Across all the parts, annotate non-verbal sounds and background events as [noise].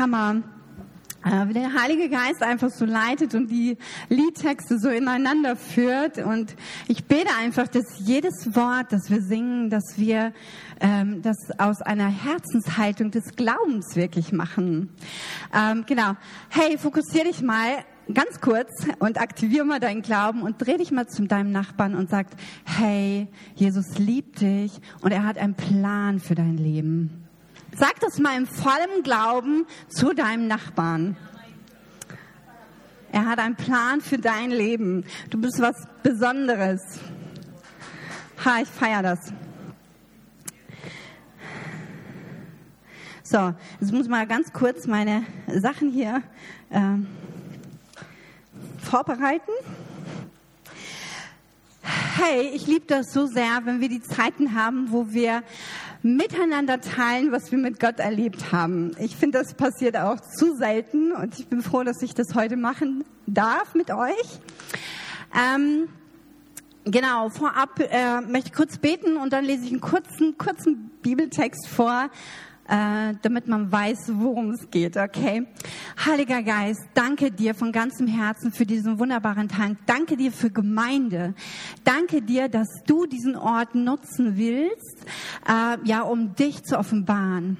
Hammer äh, wie der Heilige Geist einfach so leitet und die Liedtexte so ineinander führt. Und ich bete einfach, dass jedes Wort, das wir singen, dass wir ähm, das aus einer Herzenshaltung des Glaubens wirklich machen. Ähm, genau. Hey, fokussier dich mal ganz kurz und aktivier mal deinen Glauben und dreh dich mal zu deinem Nachbarn und sag, hey, Jesus liebt dich und er hat einen Plan für dein Leben. Sag das mal im vollen Glauben zu deinem Nachbarn. Er hat einen Plan für dein Leben. Du bist was Besonderes. Ha, ich feiere das. So, jetzt muss ich mal ganz kurz meine Sachen hier ähm, vorbereiten. Hey, ich liebe das so sehr, wenn wir die Zeiten haben, wo wir miteinander teilen, was wir mit Gott erlebt haben. Ich finde, das passiert auch zu selten und ich bin froh, dass ich das heute machen darf mit euch. Ähm, Genau, vorab äh, möchte ich kurz beten und dann lese ich einen kurzen, kurzen Bibeltext vor, äh, damit man weiß, worum es geht, okay? Heiliger Geist, danke dir von ganzem Herzen für diesen wunderbaren Tag. Danke dir für Gemeinde. Danke dir, dass du diesen Ort nutzen willst, äh, ja, um dich zu offenbaren.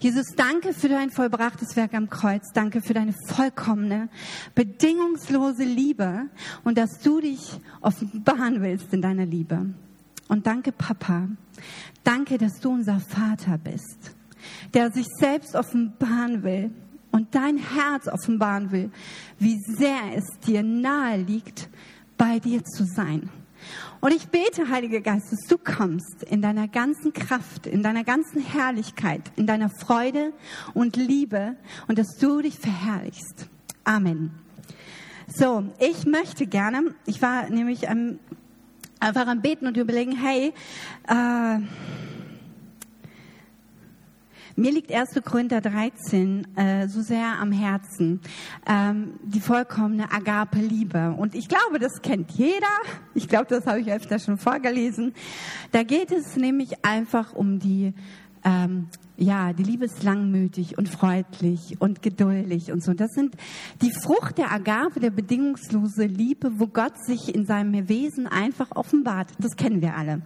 Jesus, danke für dein vollbrachtes Werk am Kreuz. Danke für deine vollkommene, bedingungslose Liebe und dass du dich offenbaren willst in deiner Liebe. Und danke, Papa. Danke, dass du unser Vater bist, der sich selbst offenbaren will und dein Herz offenbaren will, wie sehr es dir nahe liegt, bei dir zu sein. Und ich bete, Heiliger Geist, dass du kommst in deiner ganzen Kraft, in deiner ganzen Herrlichkeit, in deiner Freude und Liebe und dass du dich verherrlichst. Amen. So, ich möchte gerne, ich war nämlich am einfach am Beten und überlegen, hey, äh, mir liegt 1. Korinther 13 äh, so sehr am Herzen, ähm, die vollkommene Agape-Liebe. Und ich glaube, das kennt jeder. Ich glaube, das habe ich öfter schon vorgelesen. Da geht es nämlich einfach um die ähm, ja, die Liebe ist langmütig und freundlich und geduldig und so. Das sind die Frucht der Agape, der bedingungslose Liebe, wo Gott sich in seinem Wesen einfach offenbart. Das kennen wir alle.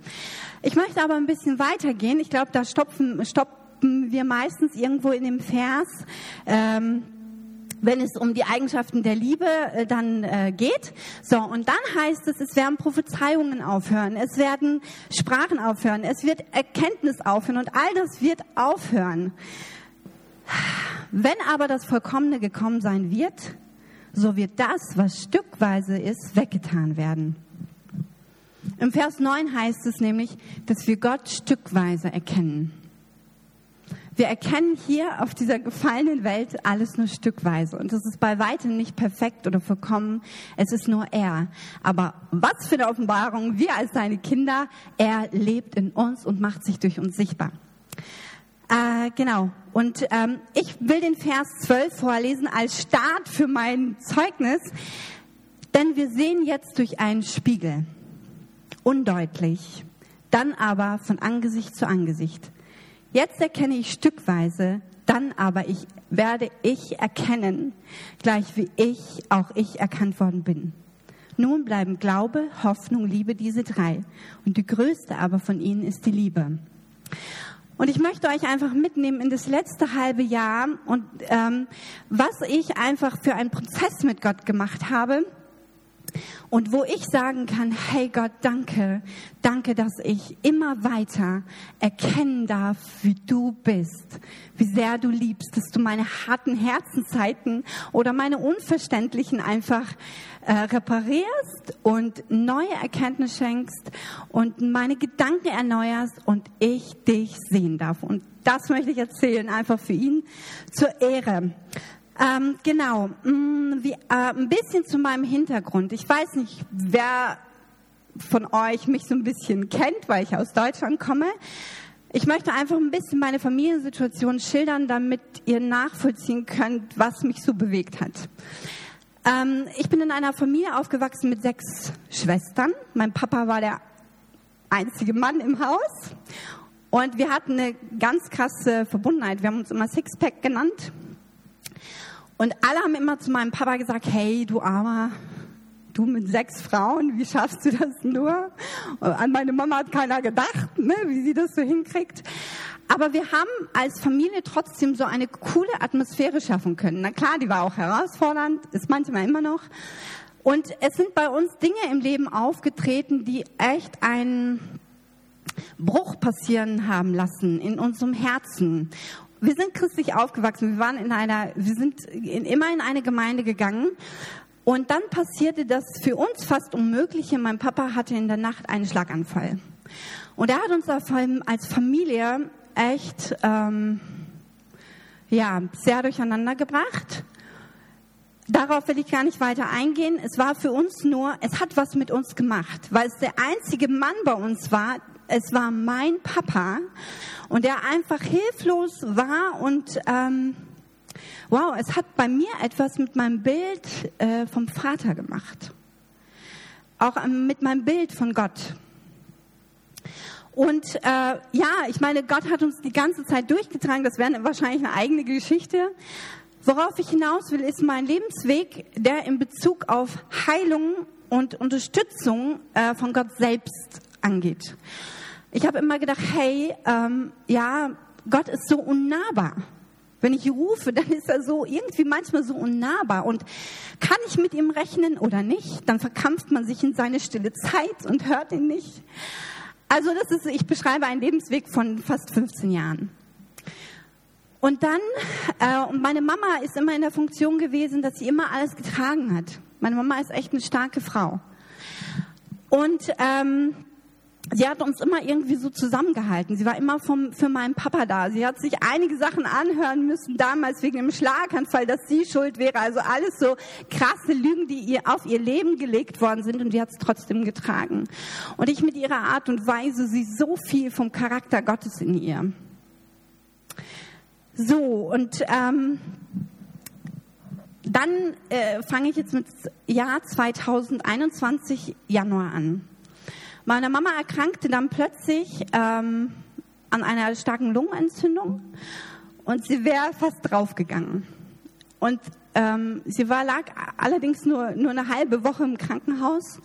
Ich möchte aber ein bisschen weitergehen. Ich glaube, da stopfen, stoppen wir meistens irgendwo in dem Vers. Ähm, wenn es um die Eigenschaften der Liebe äh, dann äh, geht. So, und dann heißt es, es werden Prophezeiungen aufhören, es werden Sprachen aufhören, es wird Erkenntnis aufhören und all das wird aufhören. Wenn aber das Vollkommene gekommen sein wird, so wird das, was stückweise ist, weggetan werden. Im Vers 9 heißt es nämlich, dass wir Gott stückweise erkennen. Wir erkennen hier auf dieser gefallenen Welt alles nur stückweise. Und es ist bei weitem nicht perfekt oder vollkommen. Es ist nur er. Aber was für eine Offenbarung. Wir als seine Kinder, er lebt in uns und macht sich durch uns sichtbar. Äh, genau. Und ähm, ich will den Vers 12 vorlesen als Start für mein Zeugnis. Denn wir sehen jetzt durch einen Spiegel. Undeutlich. Dann aber von Angesicht zu Angesicht. Jetzt erkenne ich stückweise, dann aber ich werde ich erkennen, gleich wie ich auch ich erkannt worden bin. Nun bleiben Glaube, Hoffnung, Liebe diese drei. Und die größte aber von ihnen ist die Liebe. Und ich möchte euch einfach mitnehmen in das letzte halbe Jahr und ähm, was ich einfach für einen Prozess mit Gott gemacht habe und wo ich sagen kann, hey Gott, danke, danke, dass ich immer weiter erkennen darf, wie du bist, wie sehr du liebst, dass du meine harten Herzenzeiten oder meine unverständlichen einfach äh, reparierst und neue Erkenntnis schenkst und meine Gedanken erneuerst und ich dich sehen darf. Und das möchte ich erzählen, einfach für ihn zur Ehre. Ähm, genau, mh, mm, wie, äh, ein bisschen zu meinem Hintergrund. Ich weiß nicht, wer von euch mich so ein bisschen kennt, weil ich aus Deutschland komme. Ich möchte einfach ein bisschen meine Familiensituation schildern, damit ihr nachvollziehen könnt, was mich so bewegt hat. Ähm, ich bin in einer Familie aufgewachsen mit sechs Schwestern. Mein Papa war der einzige Mann im Haus. Und wir hatten eine ganz krasse Verbundenheit. Wir haben uns immer Sixpack genannt. Und alle haben immer zu meinem Papa gesagt, hey, du Armer, du mit sechs Frauen, wie schaffst du das nur? An meine Mama hat keiner gedacht, ne, wie sie das so hinkriegt. Aber wir haben als Familie trotzdem so eine coole Atmosphäre schaffen können. Na klar, die war auch herausfordernd, ist manchmal immer noch. Und es sind bei uns Dinge im Leben aufgetreten, die echt einen Bruch passieren haben lassen in unserem Herzen. Wir sind christlich aufgewachsen. Wir waren in einer, wir sind in, immer in eine Gemeinde gegangen. Und dann passierte das für uns fast Unmögliche. Mein Papa hatte in der Nacht einen Schlaganfall. Und er hat uns als Familie echt, ähm, ja, sehr durcheinander gebracht. Darauf will ich gar nicht weiter eingehen. Es war für uns nur, es hat was mit uns gemacht, weil es der einzige Mann bei uns war. Es war mein Papa und der einfach hilflos war und ähm, wow, es hat bei mir etwas mit meinem Bild äh, vom Vater gemacht, auch ähm, mit meinem Bild von Gott. Und äh, ja, ich meine, Gott hat uns die ganze Zeit durchgetragen. Das wäre wahrscheinlich eine eigene Geschichte. Worauf ich hinaus will, ist mein Lebensweg, der in Bezug auf Heilung und Unterstützung äh, von Gott selbst angeht. Ich habe immer gedacht, hey, ähm, ja, Gott ist so unnahbar. Wenn ich rufe, [laughs] dann ist er so irgendwie manchmal so unnahbar. Und kann ich mit ihm rechnen oder nicht? Dann verkrampft man sich in seine stille Zeit und hört ihn nicht. Also das ist, ich beschreibe einen Lebensweg von fast 15 Jahren. Und dann, äh, meine Mama ist immer in der Funktion gewesen, dass sie immer alles getragen hat. Meine Mama ist echt eine starke Frau. Und ähm, sie hat uns immer irgendwie so zusammengehalten. Sie war immer vom, für meinen Papa da. Sie hat sich einige Sachen anhören müssen, damals wegen dem Schlaganfall, dass sie schuld wäre. Also alles so krasse Lügen, die ihr auf ihr Leben gelegt worden sind und die hat es trotzdem getragen. Und ich mit ihrer Art und Weise sie so viel vom Charakter Gottes in ihr. So, und ähm, dann äh, fange ich jetzt mit Jahr 2021 Januar an. Meine Mama erkrankte dann plötzlich ähm, an einer starken Lungenentzündung und sie wäre fast draufgegangen. Und ähm, sie war, lag allerdings nur, nur eine halbe Woche im Krankenhaus.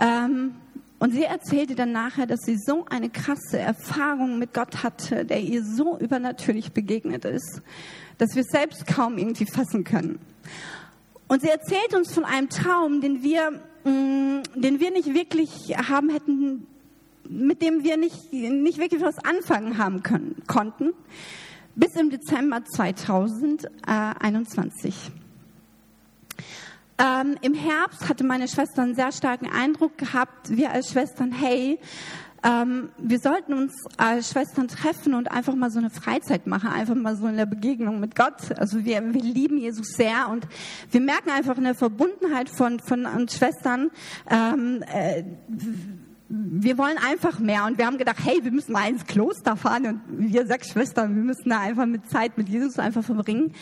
Ähm, und sie erzählte dann nachher, dass sie so eine krasse Erfahrung mit Gott hatte, der ihr so übernatürlich begegnet ist, dass wir es selbst kaum irgendwie fassen können. Und sie erzählt uns von einem Traum, den wir, den wir nicht wirklich haben hätten, mit dem wir nicht, nicht wirklich was anfangen haben können, konnten, bis im Dezember 2021. Ähm, Im Herbst hatte meine Schwester einen sehr starken Eindruck gehabt, wir als Schwestern, hey, ähm, wir sollten uns als Schwestern treffen und einfach mal so eine Freizeit machen, einfach mal so in der Begegnung mit Gott. Also wir, wir lieben Jesus sehr und wir merken einfach eine Verbundenheit von, von uns Schwestern. Ähm, äh, wir wollen einfach mehr und wir haben gedacht, hey, wir müssen mal ins Kloster fahren und wir sechs Schwestern, wir müssen da einfach mit Zeit mit Jesus einfach verbringen.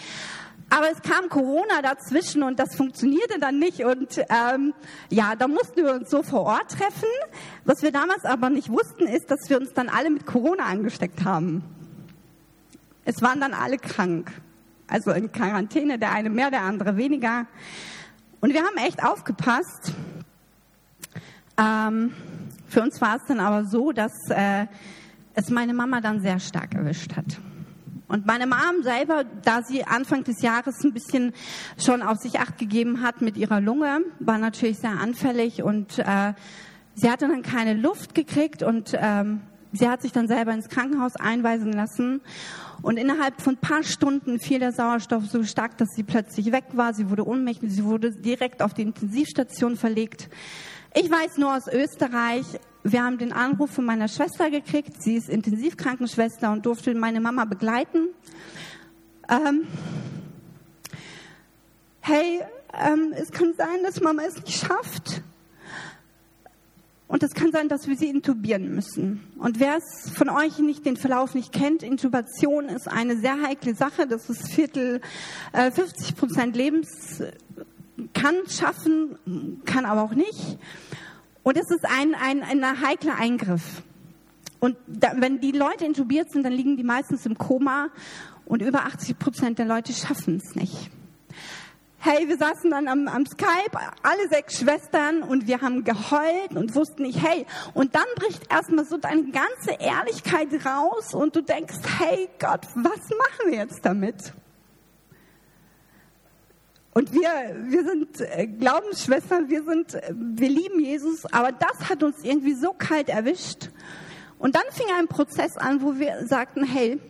Aber es kam Corona dazwischen und das funktionierte dann nicht. Und ähm, ja, da mussten wir uns so vor Ort treffen. Was wir damals aber nicht wussten, ist, dass wir uns dann alle mit Corona angesteckt haben. Es waren dann alle krank. Also in Quarantäne, der eine mehr, der andere weniger. Und wir haben echt aufgepasst. Ähm, für uns war es dann aber so, dass äh, es meine Mama dann sehr stark erwischt hat. Und meine Mom selber, da sie Anfang des Jahres ein bisschen schon auf sich acht gegeben hat mit ihrer Lunge, war natürlich sehr anfällig und äh, sie hatte dann keine Luft gekriegt und ähm, sie hat sich dann selber ins Krankenhaus einweisen lassen. Und innerhalb von paar Stunden fiel der Sauerstoff so stark, dass sie plötzlich weg war. Sie wurde ohnmächtig, sie wurde direkt auf die Intensivstation verlegt. Ich weiß nur aus Österreich, wir haben den Anruf von meiner Schwester gekriegt. Sie ist Intensivkrankenschwester und durfte meine Mama begleiten. Ähm, hey, ähm, es kann sein, dass Mama es nicht schafft. Und es kann sein, dass wir sie intubieren müssen. Und wer es von euch nicht den Verlauf nicht kennt, Intubation ist eine sehr heikle Sache. Das ist Viertel, äh, 50 Prozent Lebens, kann schaffen, kann aber auch nicht. Und es ist ein, ein, ein heikler Eingriff. Und da, wenn die Leute intubiert sind, dann liegen die meistens im Koma Und über 80 Prozent der Leute schaffen es nicht. Hey, wir saßen dann am, am Skype, alle sechs Schwestern, und wir haben geheult und wussten nicht, hey, und dann bricht erstmal so deine ganze Ehrlichkeit raus und du denkst, hey Gott, was machen wir jetzt damit? Und wir, wir sind äh, Glaubensschwestern, wir sind, äh, wir lieben Jesus, aber das hat uns irgendwie so kalt erwischt. Und dann fing ein Prozess an, wo wir sagten, hey,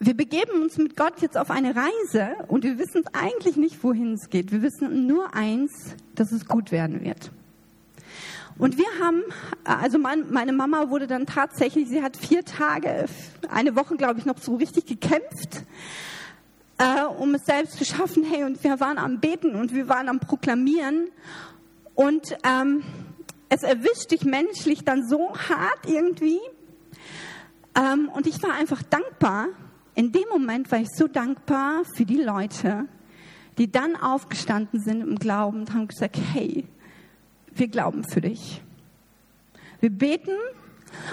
wir begeben uns mit Gott jetzt auf eine Reise und wir wissen eigentlich nicht, wohin es geht. Wir wissen nur eins, dass es gut werden wird. Und wir haben, also mein, meine Mama wurde dann tatsächlich, sie hat vier Tage, eine Woche, glaube ich, noch so richtig gekämpft, äh, um es selbst zu schaffen. Hey, und wir waren am Beten und wir waren am Proklamieren. Und ähm, es erwischt dich menschlich dann so hart irgendwie. Ähm, und ich war einfach dankbar, in dem Moment war ich so dankbar für die Leute, die dann aufgestanden sind im Glauben und haben gesagt, hey, wir glauben für dich. Wir beten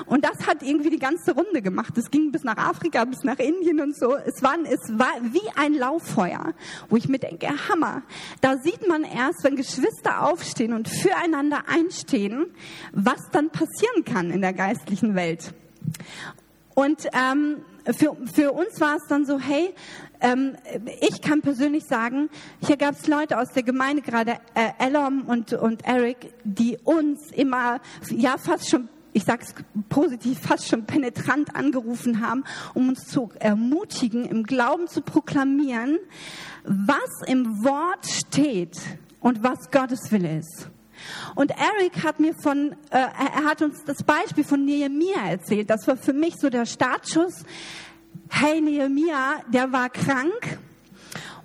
und das hat irgendwie die ganze Runde gemacht. Es ging bis nach Afrika, bis nach Indien und so. Es war, es war wie ein Lauffeuer, wo ich mir denke, Hammer. Da sieht man erst, wenn Geschwister aufstehen und füreinander einstehen, was dann passieren kann in der geistlichen Welt. Und ähm, für, für uns war es dann so, hey, ähm, ich kann persönlich sagen, hier gab es Leute aus der Gemeinde, gerade äh, Elom und, und Eric, die uns immer, ja fast schon ich sage es positiv, fast schon penetrant angerufen haben, um uns zu ermutigen, im Glauben zu proklamieren, was im Wort steht und was Gottes Wille ist. Und Eric hat mir von, äh, er hat uns das Beispiel von Nehemiah erzählt. Das war für mich so der Startschuss. Hey, Nehemiah, der war krank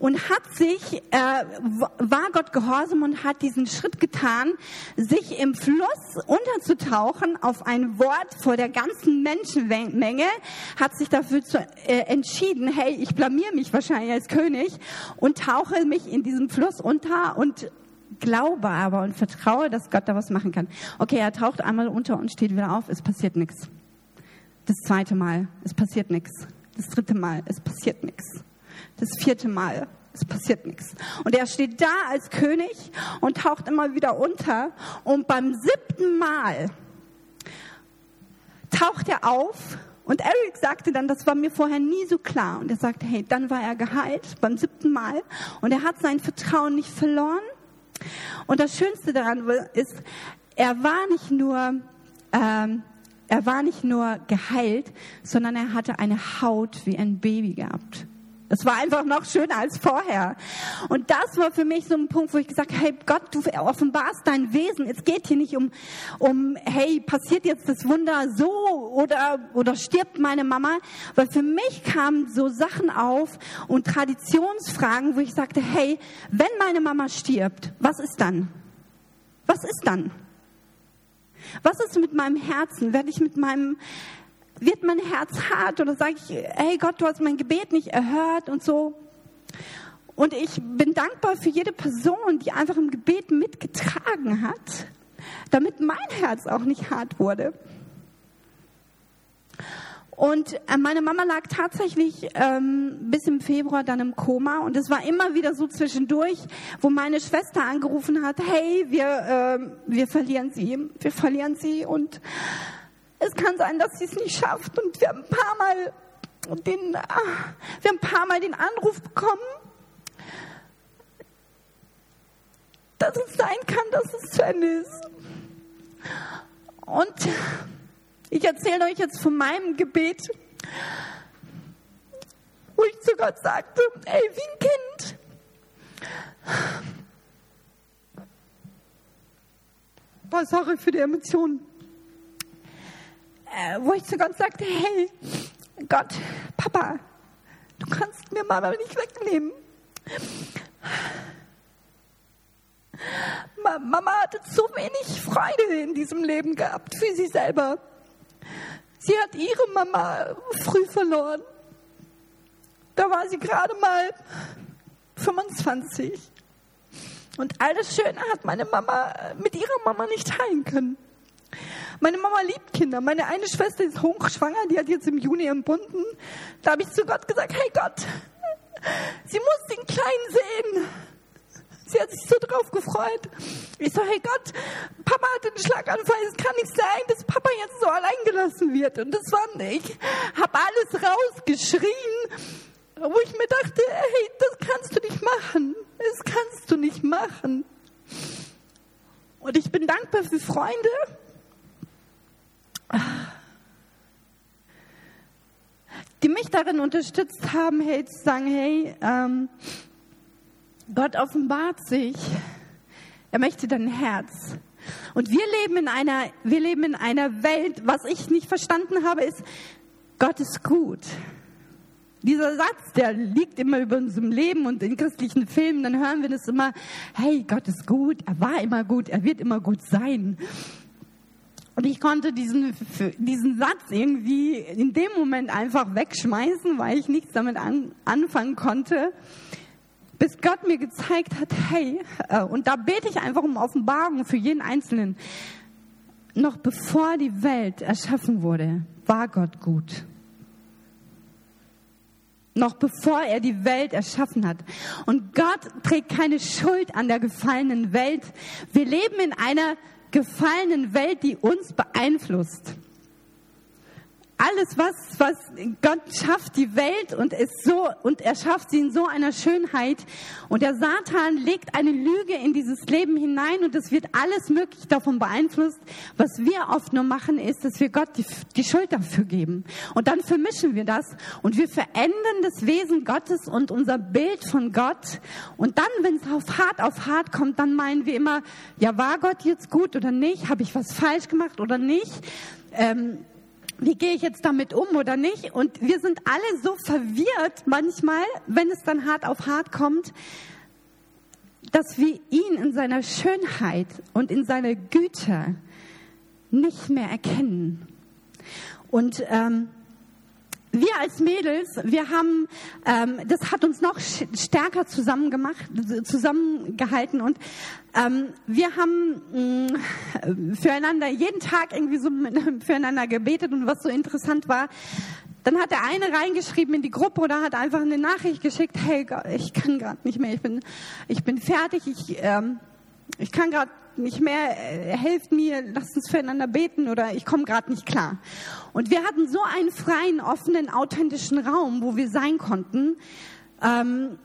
und hat sich, äh, war Gott gehorsam und hat diesen Schritt getan, sich im Fluss unterzutauchen auf ein Wort vor der ganzen Menschenmenge, hat sich dafür zu, äh, entschieden, hey, ich blamier mich wahrscheinlich als König und tauche mich in diesem Fluss unter und glaube aber und vertraue, dass Gott da was machen kann. Okay, er taucht einmal unter und steht wieder auf, es passiert nichts. Das zweite Mal, es passiert nichts. Das dritte Mal, es passiert nichts. Das vierte Mal, es passiert nichts. Und er steht da als König und taucht immer wieder unter. Und beim siebten Mal taucht er auf und Eric sagte dann, das war mir vorher nie so klar. Und er sagte, hey, dann war er geheilt beim siebten Mal und er hat sein Vertrauen nicht verloren. Und das Schönste daran ist, er war nicht nur, ähm, er war nicht nur geheilt, sondern er hatte eine Haut wie ein Baby gehabt. Das war einfach noch schöner als vorher. Und das war für mich so ein Punkt, wo ich gesagt habe, hey Gott, du offenbarst dein Wesen. Es geht hier nicht um, um, hey, passiert jetzt das Wunder so oder, oder stirbt meine Mama? Weil für mich kamen so Sachen auf und Traditionsfragen, wo ich sagte, hey, wenn meine Mama stirbt, was ist dann? Was ist dann? Was ist mit meinem Herzen? Werde ich mit meinem wird mein Herz hart oder sage ich, hey Gott, du hast mein Gebet nicht erhört und so. Und ich bin dankbar für jede Person, die einfach im Gebet mitgetragen hat, damit mein Herz auch nicht hart wurde. Und äh, meine Mama lag tatsächlich ähm, bis im Februar dann im Koma und es war immer wieder so zwischendurch, wo meine Schwester angerufen hat, hey, wir, äh, wir verlieren sie, wir verlieren sie und es kann sein, dass sie es nicht schafft. Und wir haben ein paar Mal den, ah, wir haben ein paar Mal den Anruf bekommen, dass es sein kann, dass es zu Ende ist. Und ich erzähle euch jetzt von meinem Gebet, wo ich zu Gott sagte, ey, wie ein Kind. Boah, sorry für die Emotionen wo ich zu Gott sagte, hey, Gott, Papa, du kannst mir Mama nicht wegnehmen. Mama hatte so wenig Freude in diesem Leben gehabt für sie selber. Sie hat ihre Mama früh verloren. Da war sie gerade mal 25. Und all das Schöne hat meine Mama mit ihrer Mama nicht teilen können. Meine Mama liebt Kinder. Meine eine Schwester ist hochschwanger, die hat jetzt im Juni entbunden. Da habe ich zu Gott gesagt, hey Gott, sie muss den Kleinen sehen. Sie hat sich so drauf gefreut. Ich so, hey Gott, Papa hat den Schlaganfall. Es kann nicht sein, dass Papa jetzt so allein gelassen wird. Und das war nicht. Hab alles rausgeschrien, wo ich mir dachte, hey, das kannst du nicht machen. Das kannst du nicht machen. Und ich bin dankbar für Freunde, die mich darin unterstützt haben, hey, zu sagen, hey, ähm, Gott offenbart sich, er möchte dein Herz. Und wir leben in einer, wir leben in einer Welt, was ich nicht verstanden habe, ist, Gott ist gut. Dieser Satz, der liegt immer über unserem Leben und in christlichen Filmen, dann hören wir das immer, hey, Gott ist gut, er war immer gut, er wird immer gut sein. Und ich konnte diesen, diesen Satz irgendwie in dem Moment einfach wegschmeißen, weil ich nichts damit an, anfangen konnte, bis Gott mir gezeigt hat, hey, äh, und da bete ich einfach um Offenbarung für jeden Einzelnen. Noch bevor die Welt erschaffen wurde, war Gott gut noch bevor er die Welt erschaffen hat. Und Gott trägt keine Schuld an der gefallenen Welt. Wir leben in einer gefallenen Welt, die uns beeinflusst alles, was, was Gott schafft, die Welt und ist so, und er schafft sie in so einer Schönheit. Und der Satan legt eine Lüge in dieses Leben hinein und es wird alles möglich davon beeinflusst. Was wir oft nur machen, ist, dass wir Gott die, die Schuld dafür geben. Und dann vermischen wir das und wir verändern das Wesen Gottes und unser Bild von Gott. Und dann, wenn es auf hart auf hart kommt, dann meinen wir immer, ja, war Gott jetzt gut oder nicht? Habe ich was falsch gemacht oder nicht? Ähm, wie gehe ich jetzt damit um oder nicht? Und wir sind alle so verwirrt manchmal, wenn es dann hart auf hart kommt, dass wir ihn in seiner Schönheit und in seiner Güte nicht mehr erkennen. Und ähm, wir als Mädels, wir haben, ähm, das hat uns noch stärker zusammen gemacht, zusammengehalten und ähm, wir haben mh, mm, füreinander jeden Tag irgendwie so [laughs] füreinander gebetet und was so interessant war, dann hat der eine reingeschrieben in die Gruppe oder hat einfach eine Nachricht geschickt, hey, ich kann gerade nicht mehr, ich bin, ich bin fertig, ich, ähm, ich kann gerade nicht mehr, äh, helft mir, lasst uns füreinander beten oder ich komme gerade nicht klar. Und wir hatten so einen freien, offenen, authentischen Raum, wo wir sein konnten. Ähm,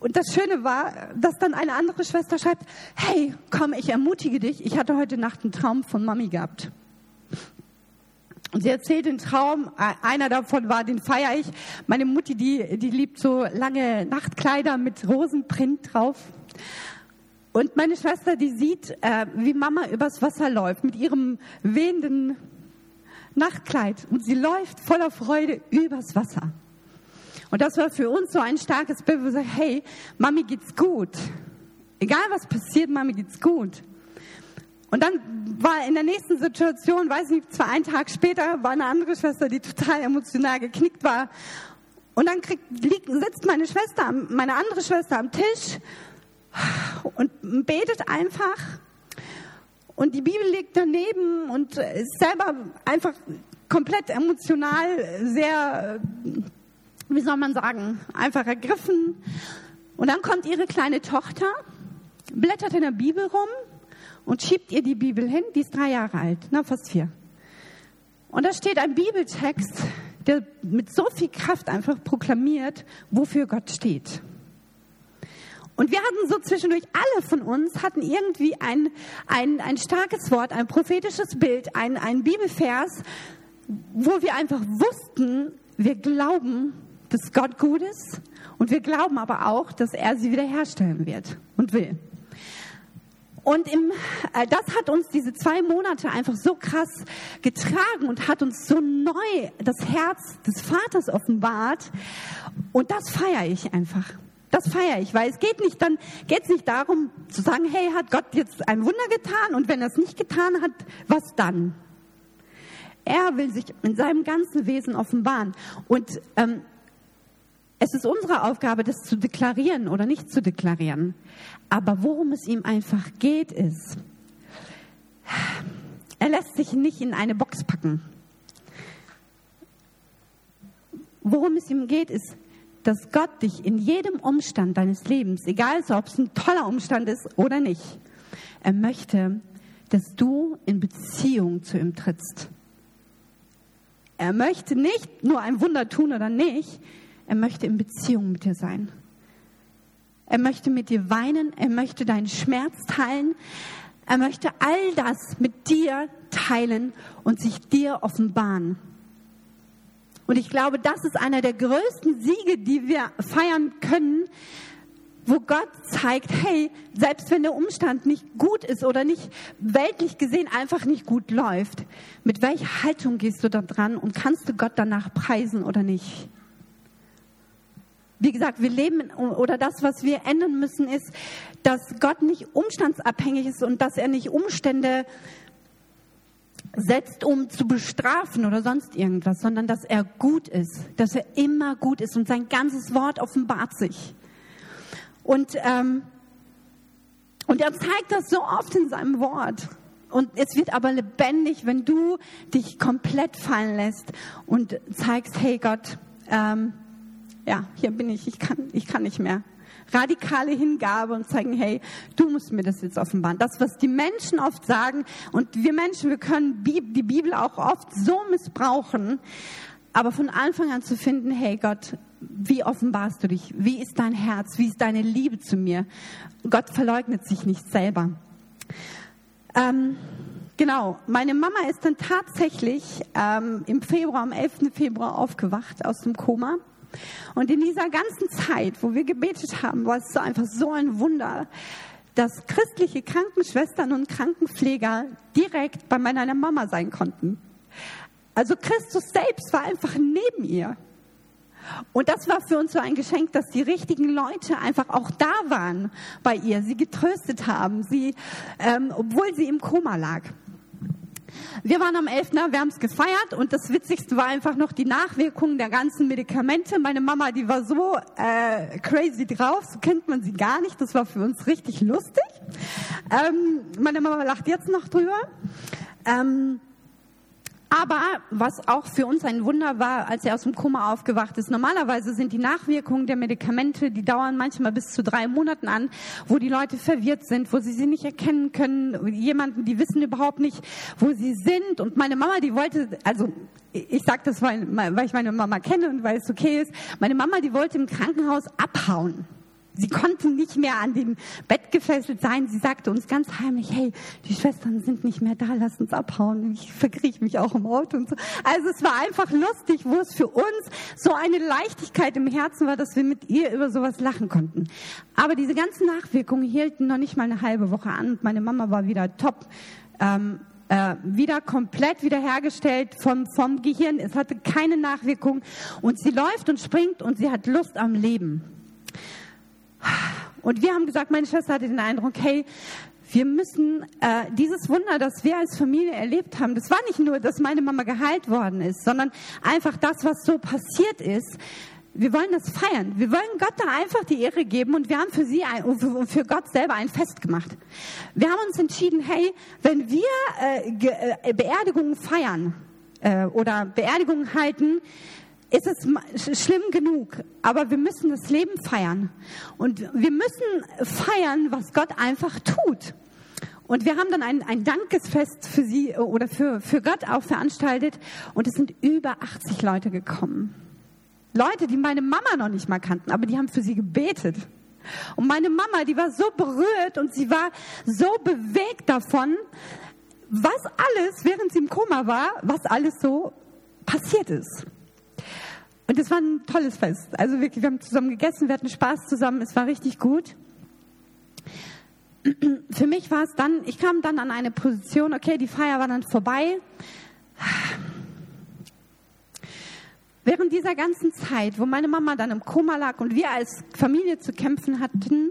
und das Schöne war, dass dann eine andere Schwester schreibt, hey, komm, ich ermutige dich, ich hatte heute Nacht einen Traum von Mami gehabt. Und sie erzählt den Traum, einer davon war, den feiere ich. Meine Mutti, die, die liebt so lange Nachtkleider mit Rosenprint drauf. Und meine Schwester, die sieht, äh, wie Mama übers Wasser läuft mit ihrem wehenden Nachtkleid. Und sie läuft voller Freude übers Wasser. Und das war für uns so ein starkes Bild, wo wir sagen, hey, Mami geht's gut. Egal was passiert, Mami geht's gut. Und dann war in der nächsten Situation, weiß nicht, zwar einen Tag später, war eine andere Schwester, die total emotional geknickt war. Und dann kriegt, liegt, sitzt meine Schwester, meine andere Schwester am Tisch und betet einfach. Und die Bibel liegt daneben und ist selber einfach komplett emotional, sehr, wie soll man sagen, einfach ergriffen. Und dann kommt ihre kleine Tochter, blättert in der Bibel rum und schiebt ihr die Bibel hin. Die ist drei Jahre alt, na, fast vier. Und da steht ein Bibeltext, der mit so viel Kraft einfach proklamiert, wofür Gott steht. Und wir hatten so zwischendurch, alle von uns hatten irgendwie ein, ein, ein starkes Wort, ein prophetisches Bild, ein, ein Bibelvers, wo wir einfach wussten, wir glauben, dass Gott gut ist und wir glauben aber auch, dass er sie wiederherstellen wird und will. Und im, äh, das hat uns diese zwei Monate einfach so krass getragen und hat uns so neu das Herz des Vaters offenbart. Und das feiere ich einfach. Das feiere ich, weil es geht nicht dann, geht es nicht darum zu sagen, hey, hat Gott jetzt ein Wunder getan und wenn er es nicht getan hat, was dann? Er will sich in seinem ganzen Wesen offenbaren und ähm, es ist unsere Aufgabe, das zu deklarieren oder nicht zu deklarieren. Aber worum es ihm einfach geht, ist, er lässt sich nicht in eine Box packen. Worum es ihm geht, ist, dass Gott dich in jedem Umstand deines Lebens, egal ob es ein toller Umstand ist oder nicht, er möchte, dass du in Beziehung zu ihm trittst. Er möchte nicht nur ein Wunder tun oder nicht, er möchte in Beziehung mit dir sein. Er möchte mit dir weinen, er möchte deinen Schmerz teilen, er möchte all das mit dir teilen und sich dir offenbaren. Und ich glaube, das ist einer der größten Siege, die wir feiern können, wo Gott zeigt, hey, selbst wenn der Umstand nicht gut ist oder nicht weltlich gesehen einfach nicht gut läuft, mit welcher Haltung gehst du da dran und kannst du Gott danach preisen oder nicht? Wie gesagt, wir leben oder das, was wir ändern müssen, ist, dass Gott nicht umstandsabhängig ist und dass er nicht Umstände setzt, um zu bestrafen oder sonst irgendwas, sondern dass er gut ist, dass er immer gut ist und sein ganzes Wort offenbart sich. Und, ähm, und er zeigt das so oft in seinem Wort. Und es wird aber lebendig, wenn du dich komplett fallen lässt und zeigst, hey Gott, ähm, ja, hier bin ich, ich kann, ich kann nicht mehr. Radikale Hingabe und zeigen, hey, du musst mir das jetzt offenbaren. Das, was die Menschen oft sagen, und wir Menschen, wir können die Bibel auch oft so missbrauchen, aber von Anfang an zu finden, hey Gott, wie offenbarst du dich? Wie ist dein Herz? Wie ist deine Liebe zu mir? Gott verleugnet sich nicht selber. Ähm, genau, meine Mama ist dann tatsächlich ähm, im Februar, am 11. Februar aufgewacht aus dem Koma. Und in dieser ganzen Zeit, wo wir gebetet haben, war es so einfach so ein Wunder, dass christliche Krankenschwestern und Krankenpfleger direkt bei meiner Mama sein konnten. Also Christus selbst war einfach neben ihr. Und das war für uns so ein Geschenk, dass die richtigen Leute einfach auch da waren bei ihr, sie getröstet haben, sie, ähm, obwohl sie im Koma lag. Wir waren am 11. Wir haben es gefeiert und das Witzigste war einfach noch die Nachwirkungen der ganzen Medikamente. Meine Mama, die war so äh, crazy drauf, so kennt man sie gar nicht. Das war für uns richtig lustig. Ähm, meine Mama lacht jetzt noch drüber. Ähm, aber was auch für uns ein Wunder war, als er aus dem Koma aufgewacht ist, normalerweise sind die Nachwirkungen der Medikamente, die dauern manchmal bis zu drei Monaten an, wo die Leute verwirrt sind, wo sie sie nicht erkennen können, jemanden, die wissen überhaupt nicht, wo sie sind. Und meine Mama, die wollte, also ich sage das, weil, weil ich meine Mama kenne und weil es okay ist, meine Mama, die wollte im Krankenhaus abhauen. Sie konnten nicht mehr an dem Bett gefesselt sein. Sie sagte uns ganz heimlich, hey, die Schwestern sind nicht mehr da, lass uns abhauen. Ich verkriech mich auch im Auto und so. Also es war einfach lustig, wo es für uns so eine Leichtigkeit im Herzen war, dass wir mit ihr über sowas lachen konnten. Aber diese ganzen Nachwirkungen hielten noch nicht mal eine halbe Woche an meine Mama war wieder top. Ähm, äh, wieder komplett wiederhergestellt vom, vom Gehirn. Es hatte keine Nachwirkung und sie läuft und springt und sie hat Lust am Leben. Und wir haben gesagt, meine Schwester hatte den Eindruck, hey, wir müssen äh, dieses Wunder, das wir als Familie erlebt haben, das war nicht nur, dass meine Mama geheilt worden ist, sondern einfach das, was so passiert ist. Wir wollen das feiern. Wir wollen Gott da einfach die Ehre geben und wir haben für sie ein, für Gott selber ein Fest gemacht. Wir haben uns entschieden, hey, wenn wir äh, äh, Beerdigungen feiern äh, oder Beerdigungen halten, ist es schlimm genug, aber wir müssen das Leben feiern. Und wir müssen feiern, was Gott einfach tut. Und wir haben dann ein, ein Dankesfest für sie oder für, für Gott auch veranstaltet. Und es sind über 80 Leute gekommen. Leute, die meine Mama noch nicht mal kannten, aber die haben für sie gebetet. Und meine Mama, die war so berührt und sie war so bewegt davon, was alles, während sie im Koma war, was alles so passiert ist. Und es war ein tolles Fest. Also wirklich, wir haben zusammen gegessen, wir hatten Spaß zusammen, es war richtig gut. [clears throat] Für mich war es dann, ich kam dann an eine Position, okay, die Feier war dann vorbei. Während dieser ganzen Zeit, wo meine Mama dann im Koma lag und wir als Familie zu kämpfen hatten,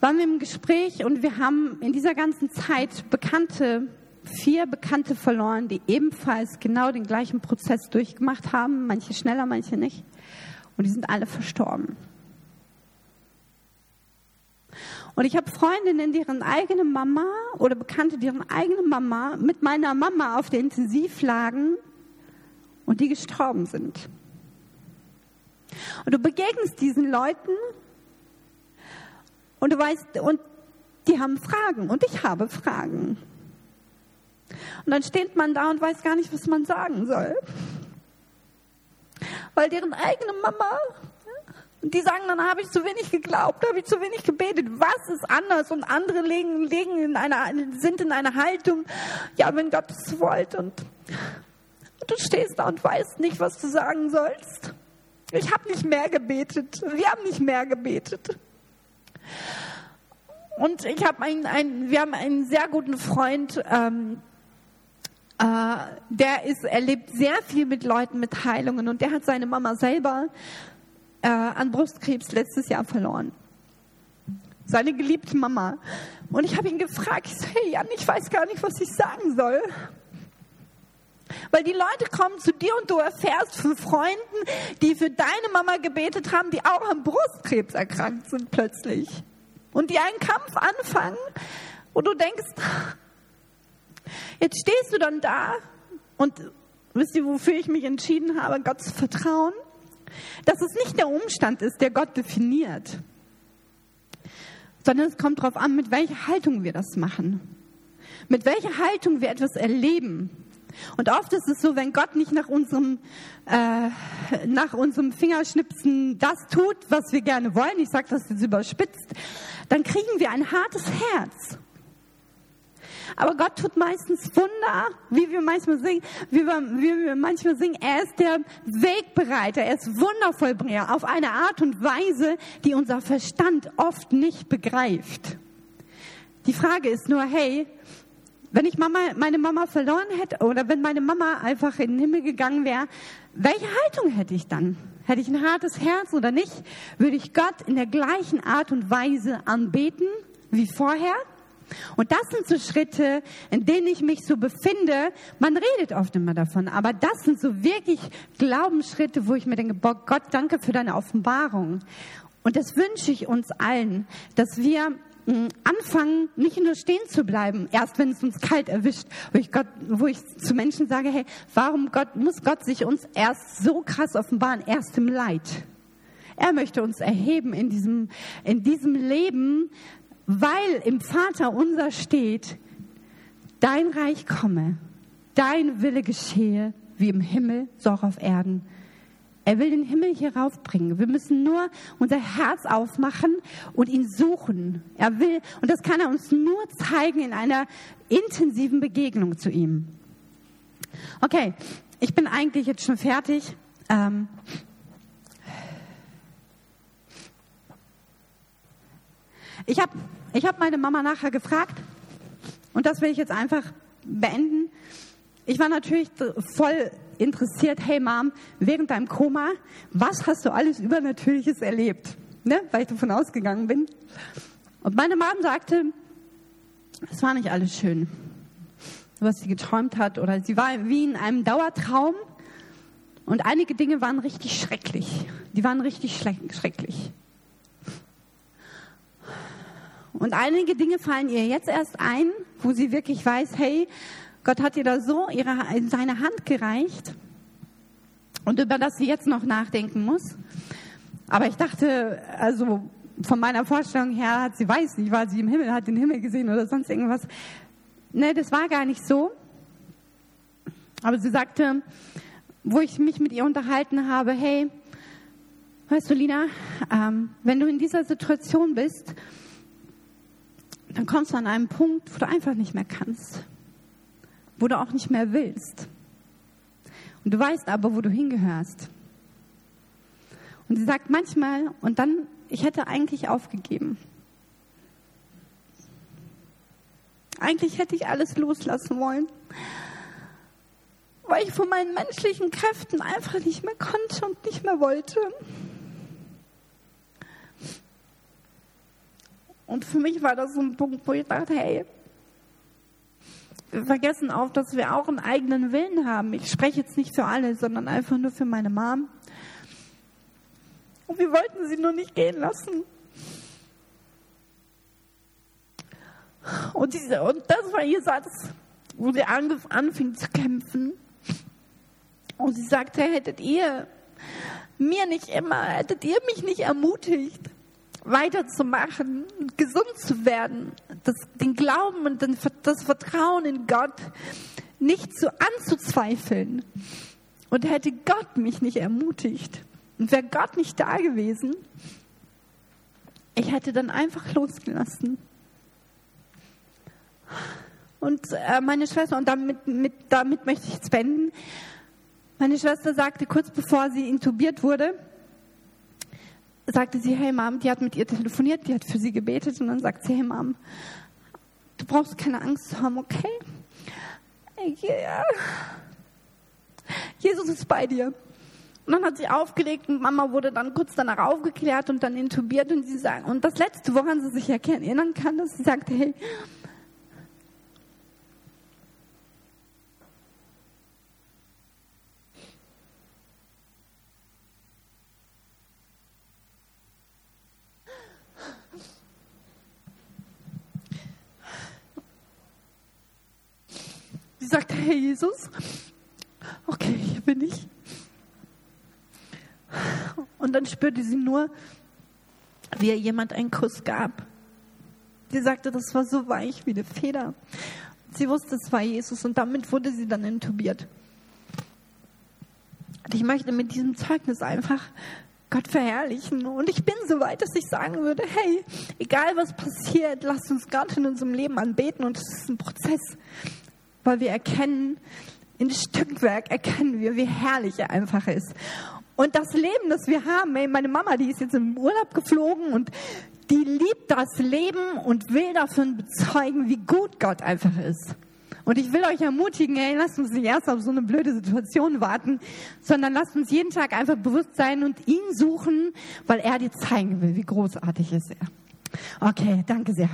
waren wir im Gespräch und wir haben in dieser ganzen Zeit Bekannte vier Bekannte verloren, die ebenfalls genau den gleichen Prozess durchgemacht haben, manche schneller, manche nicht. Und die sind alle verstorben. Und ich habe Freundinnen, deren eigene Mama oder Bekannte, deren eigene Mama mit meiner Mama auf der Intensiv lagen und die gestorben sind. Und du begegnest diesen Leuten und du weißt, und die haben Fragen und ich habe Fragen. Und dann steht man da und weiß gar nicht, was man sagen soll. Weil deren eigene Mama, die sagen, dann habe ich zu wenig geglaubt, habe ich zu wenig gebetet. Was ist anders? Und andere legen, legen in einer, sind in einer Haltung, ja, wenn Gott es wollte. Und, und du stehst da und weißt nicht, was du sagen sollst. Ich habe nicht mehr gebetet. Wir haben nicht mehr gebetet. Und ich habe einen, einen, wir haben einen sehr guten Freund, ähm, äh, der ist, erlebt sehr viel mit Leuten mit Heilungen und der hat seine Mama selber äh, an Brustkrebs letztes Jahr verloren. Seine geliebte Mama. Und ich habe ihn gefragt, ich so, hey Jan, ich weiß gar nicht, was ich sagen soll. Weil die Leute kommen zu dir und du erfährst von Freunden, die für deine Mama gebetet haben, die auch am Brustkrebs erkrankt sind plötzlich. Und die einen Kampf anfangen, wo du denkst, jetzt stehst du dann da und wisst ihr, wofür ich mich entschieden habe, Gott zu vertrauen? Dass es nicht der Umstand ist, der Gott definiert, sondern es kommt darauf an, mit welcher Haltung wir das machen. Mit welcher Haltung wir etwas erleben. Und oft ist es so, wenn Gott nicht nach unserem, äh, nach unserem Fingerschnipsen das tut, was wir gerne wollen, ich sage das jetzt überspitzt, dann kriegen wir ein hartes Herz. Aber Gott tut meistens Wunder, wie wir manchmal singen, wie wir, wie wir manchmal singen. Er ist der Wegbereiter, er ist Wundervollbringer auf eine Art und Weise, die unser Verstand oft nicht begreift. Die Frage ist nur, hey, wenn ich Mama, meine Mama verloren hätte oder wenn meine Mama einfach in den Himmel gegangen wäre, welche Haltung hätte ich dann? Hätte ich ein hartes Herz oder nicht? Würde ich Gott in der gleichen Art und Weise anbeten wie vorher? Und das sind so Schritte, in denen ich mich so befinde. Man redet oft immer davon, aber das sind so wirklich Glaubensschritte, wo ich mir denke, boah, Gott, danke für deine Offenbarung. Und das wünsche ich uns allen, dass wir hm, anfangen, nicht nur stehen zu bleiben, erst wenn es uns kalt erwischt, wo ich, Gott, wo ich zu Menschen sage, hey, warum Gott, muss Gott sich uns erst so krass offenbaren, erst im Leid? Er möchte uns erheben in diesem, in diesem Leben, weil im Vater unser steht, dein Reich komme, dein Wille geschehe, wie im Himmel, so auch auf Erden. Er will den Himmel hier raufbringen. Wir müssen nur unser Herz aufmachen und ihn suchen. Er will, und das kann er uns nur zeigen in einer intensiven Begegnung zu ihm. Okay, ich bin eigentlich jetzt schon fertig. Ähm, ich habe ich habe meine Mama nachher gefragt und das will ich jetzt einfach beenden. Ich war natürlich voll interessiert, hey Mom, während deinem Koma, was hast du alles Übernatürliches erlebt? Ne? Weil ich davon ausgegangen bin. Und meine Mom sagte, es war nicht alles schön, was sie geträumt hat oder sie war wie in einem Dauertraum und einige Dinge waren richtig schrecklich. Die waren richtig schrecklich. Und einige Dinge fallen ihr jetzt erst ein, wo sie wirklich weiß, hey, Gott hat ihr da so ihre, seine Hand gereicht und über das sie jetzt noch nachdenken muss. Aber ich dachte, also von meiner Vorstellung her hat sie weiß nicht, war sie im Himmel, hat den Himmel gesehen oder sonst irgendwas. Ne, das war gar nicht so. Aber sie sagte, wo ich mich mit ihr unterhalten habe, hey, weißt du, Lina, ähm, wenn du in dieser Situation bist, dann kommst du an einen Punkt, wo du einfach nicht mehr kannst, wo du auch nicht mehr willst. Und du weißt aber, wo du hingehörst. Und sie sagt manchmal, und dann, ich hätte eigentlich aufgegeben. Eigentlich hätte ich alles loslassen wollen, weil ich von meinen menschlichen Kräften einfach nicht mehr konnte und nicht mehr wollte. Und für mich war das so ein Punkt, wo ich dachte, hey, wir vergessen auch, dass wir auch einen eigenen Willen haben. Ich spreche jetzt nicht für alle, sondern einfach nur für meine Mom. Und wir wollten sie nur nicht gehen lassen. Und, diese, und das war ihr Satz, wo sie anfing zu kämpfen. Und sie sagte, hättet ihr mir nicht immer, hättet ihr mich nicht ermutigt, weiterzumachen, gesund zu werden, das, den Glauben und den, das Vertrauen in Gott nicht so anzuzweifeln. Und hätte Gott mich nicht ermutigt und wäre Gott nicht da gewesen, ich hätte dann einfach losgelassen. Und äh, meine Schwester, und damit, mit, damit möchte ich jetzt wenden, meine Schwester sagte kurz bevor sie intubiert wurde, sagte sie, hey Mom, die hat mit ihr telefoniert, die hat für sie gebetet und dann sagt sie, hey Mom, du brauchst keine Angst zu haben, okay? Yeah. Jesus ist bei dir. Und dann hat sie aufgelegt und Mama wurde dann kurz danach aufgeklärt und dann intubiert und sie sagt, und das Letzte, woran sie sich erinnern kann, dass sie sagte, hey, Sie sagt, Herr Jesus, okay, hier bin ich. Und dann spürte sie nur, wie ihr jemand einen Kuss gab. Sie sagte, das war so weich wie eine Feder. Sie wusste, es war Jesus und damit wurde sie dann intubiert. Und ich möchte mit diesem Zeugnis einfach Gott verherrlichen. Und ich bin so weit, dass ich sagen würde, hey, egal was passiert, lasst uns Gott in unserem Leben anbeten und es ist ein Prozess weil wir erkennen, in Stückwerk erkennen wir, wie herrlich er einfach ist. Und das Leben, das wir haben, ey, meine Mama, die ist jetzt im Urlaub geflogen und die liebt das Leben und will davon bezeugen, wie gut Gott einfach ist. Und ich will euch ermutigen, ey, lasst uns nicht erst auf so eine blöde Situation warten, sondern lasst uns jeden Tag einfach bewusst sein und ihn suchen, weil er dir zeigen will, wie großartig ist er. Okay, danke sehr.